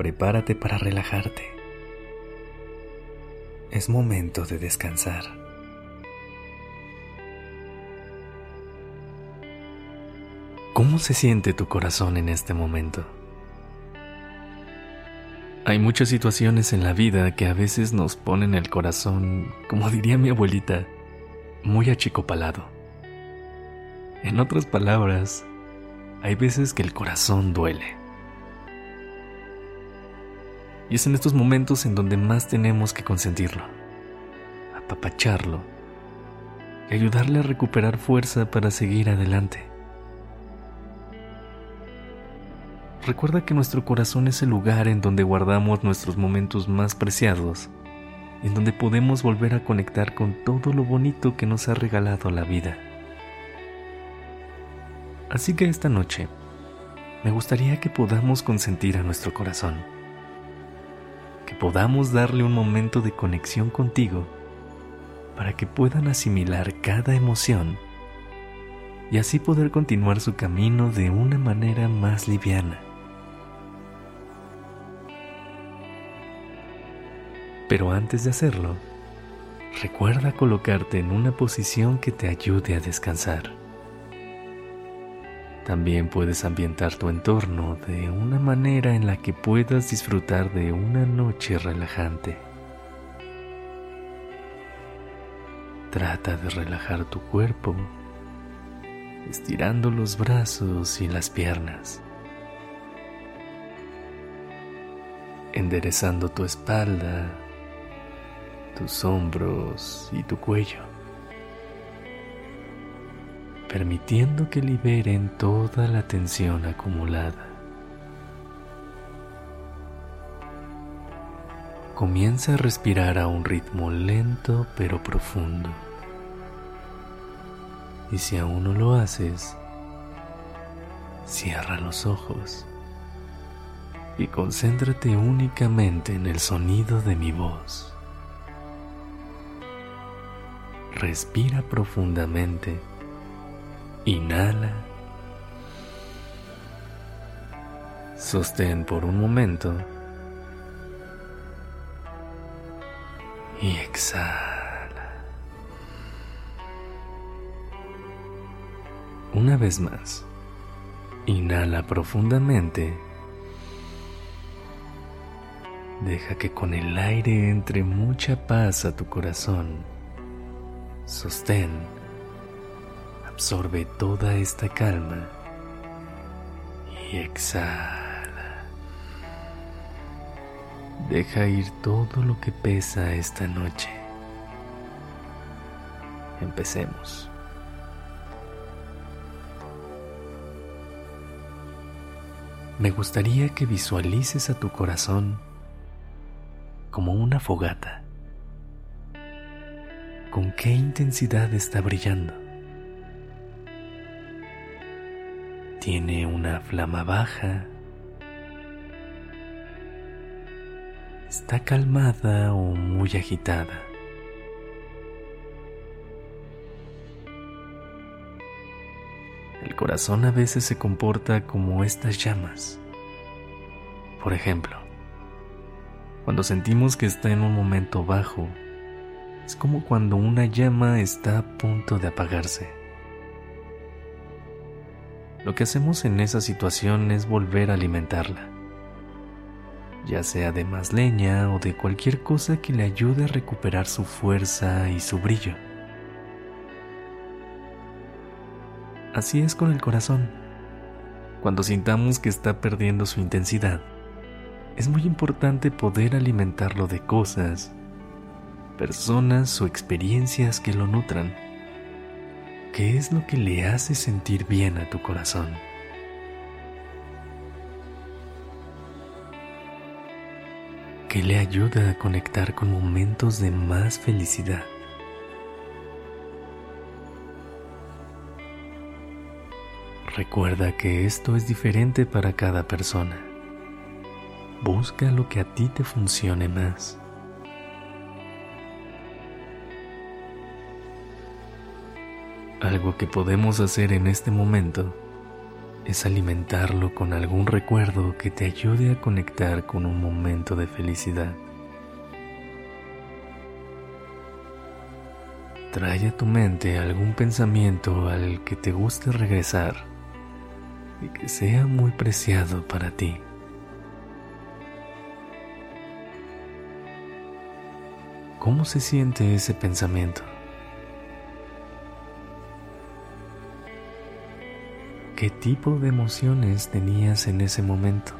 Prepárate para relajarte. Es momento de descansar. ¿Cómo se siente tu corazón en este momento? Hay muchas situaciones en la vida que a veces nos ponen el corazón, como diría mi abuelita, muy achicopalado. En otras palabras, hay veces que el corazón duele. Y es en estos momentos en donde más tenemos que consentirlo, apapacharlo y ayudarle a recuperar fuerza para seguir adelante. Recuerda que nuestro corazón es el lugar en donde guardamos nuestros momentos más preciados, en donde podemos volver a conectar con todo lo bonito que nos ha regalado la vida. Así que esta noche me gustaría que podamos consentir a nuestro corazón, podamos darle un momento de conexión contigo para que puedan asimilar cada emoción y así poder continuar su camino de una manera más liviana. Pero antes de hacerlo, recuerda colocarte en una posición que te ayude a descansar. También puedes ambientar tu entorno de una manera en la que puedas disfrutar de una noche relajante. Trata de relajar tu cuerpo, estirando los brazos y las piernas, enderezando tu espalda, tus hombros y tu cuello permitiendo que liberen toda la tensión acumulada. Comienza a respirar a un ritmo lento pero profundo. Y si aún no lo haces, cierra los ojos y concéntrate únicamente en el sonido de mi voz. Respira profundamente Inhala. Sostén por un momento. Y exhala. Una vez más. Inhala profundamente. Deja que con el aire entre mucha paz a tu corazón. Sostén Absorbe toda esta calma y exhala. Deja ir todo lo que pesa esta noche. Empecemos. Me gustaría que visualices a tu corazón como una fogata. ¿Con qué intensidad está brillando? Tiene una flama baja, está calmada o muy agitada. El corazón a veces se comporta como estas llamas. Por ejemplo, cuando sentimos que está en un momento bajo, es como cuando una llama está a punto de apagarse. Lo que hacemos en esa situación es volver a alimentarla, ya sea de más leña o de cualquier cosa que le ayude a recuperar su fuerza y su brillo. Así es con el corazón. Cuando sintamos que está perdiendo su intensidad, es muy importante poder alimentarlo de cosas, personas o experiencias que lo nutran ¿Qué es lo que le hace sentir bien a tu corazón? que le ayuda a conectar con momentos de más felicidad. Recuerda que esto es diferente para cada persona. Busca lo que a ti te funcione más. Algo que podemos hacer en este momento es alimentarlo con algún recuerdo que te ayude a conectar con un momento de felicidad. Trae a tu mente algún pensamiento al que te guste regresar y que sea muy preciado para ti. ¿Cómo se siente ese pensamiento? ¿Qué tipo de emociones tenías en ese momento?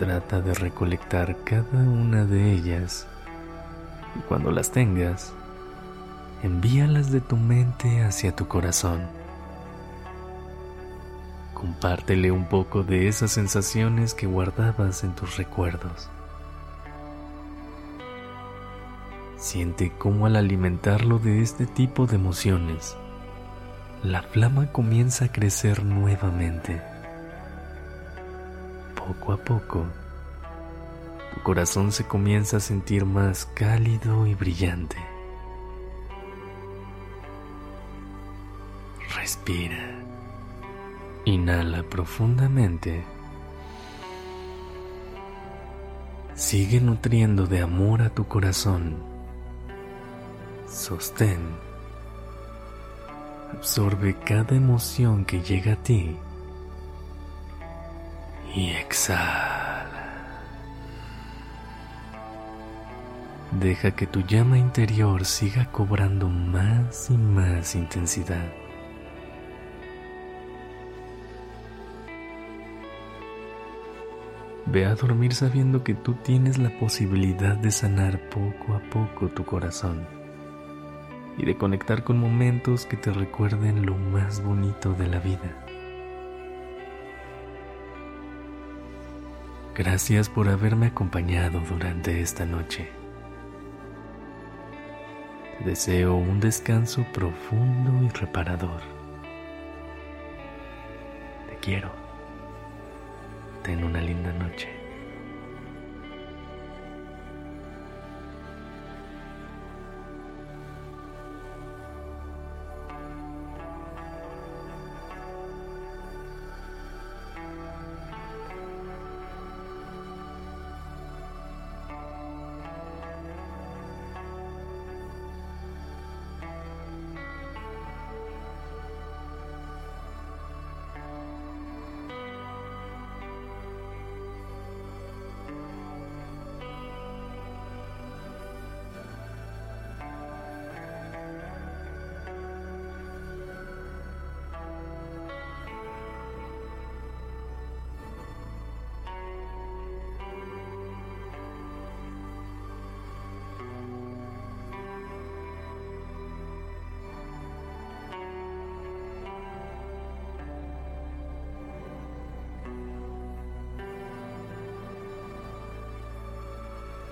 Trata de recolectar cada una de ellas y cuando las tengas, envíalas de tu mente hacia tu corazón. Compártele un poco de esas sensaciones que guardabas en tus recuerdos. Siente cómo al alimentarlo de este tipo de emociones, la flama comienza a crecer nuevamente. Poco a poco, tu corazón se comienza a sentir más cálido y brillante. Respira. Inhala profundamente. Sigue nutriendo de amor a tu corazón Sostén. Absorbe cada emoción que llega a ti y exhala. Deja que tu llama interior siga cobrando más y más intensidad. Ve a dormir sabiendo que tú tienes la posibilidad de sanar poco a poco tu corazón y de conectar con momentos que te recuerden lo más bonito de la vida. Gracias por haberme acompañado durante esta noche. Te deseo un descanso profundo y reparador. Te quiero. Ten una linda noche.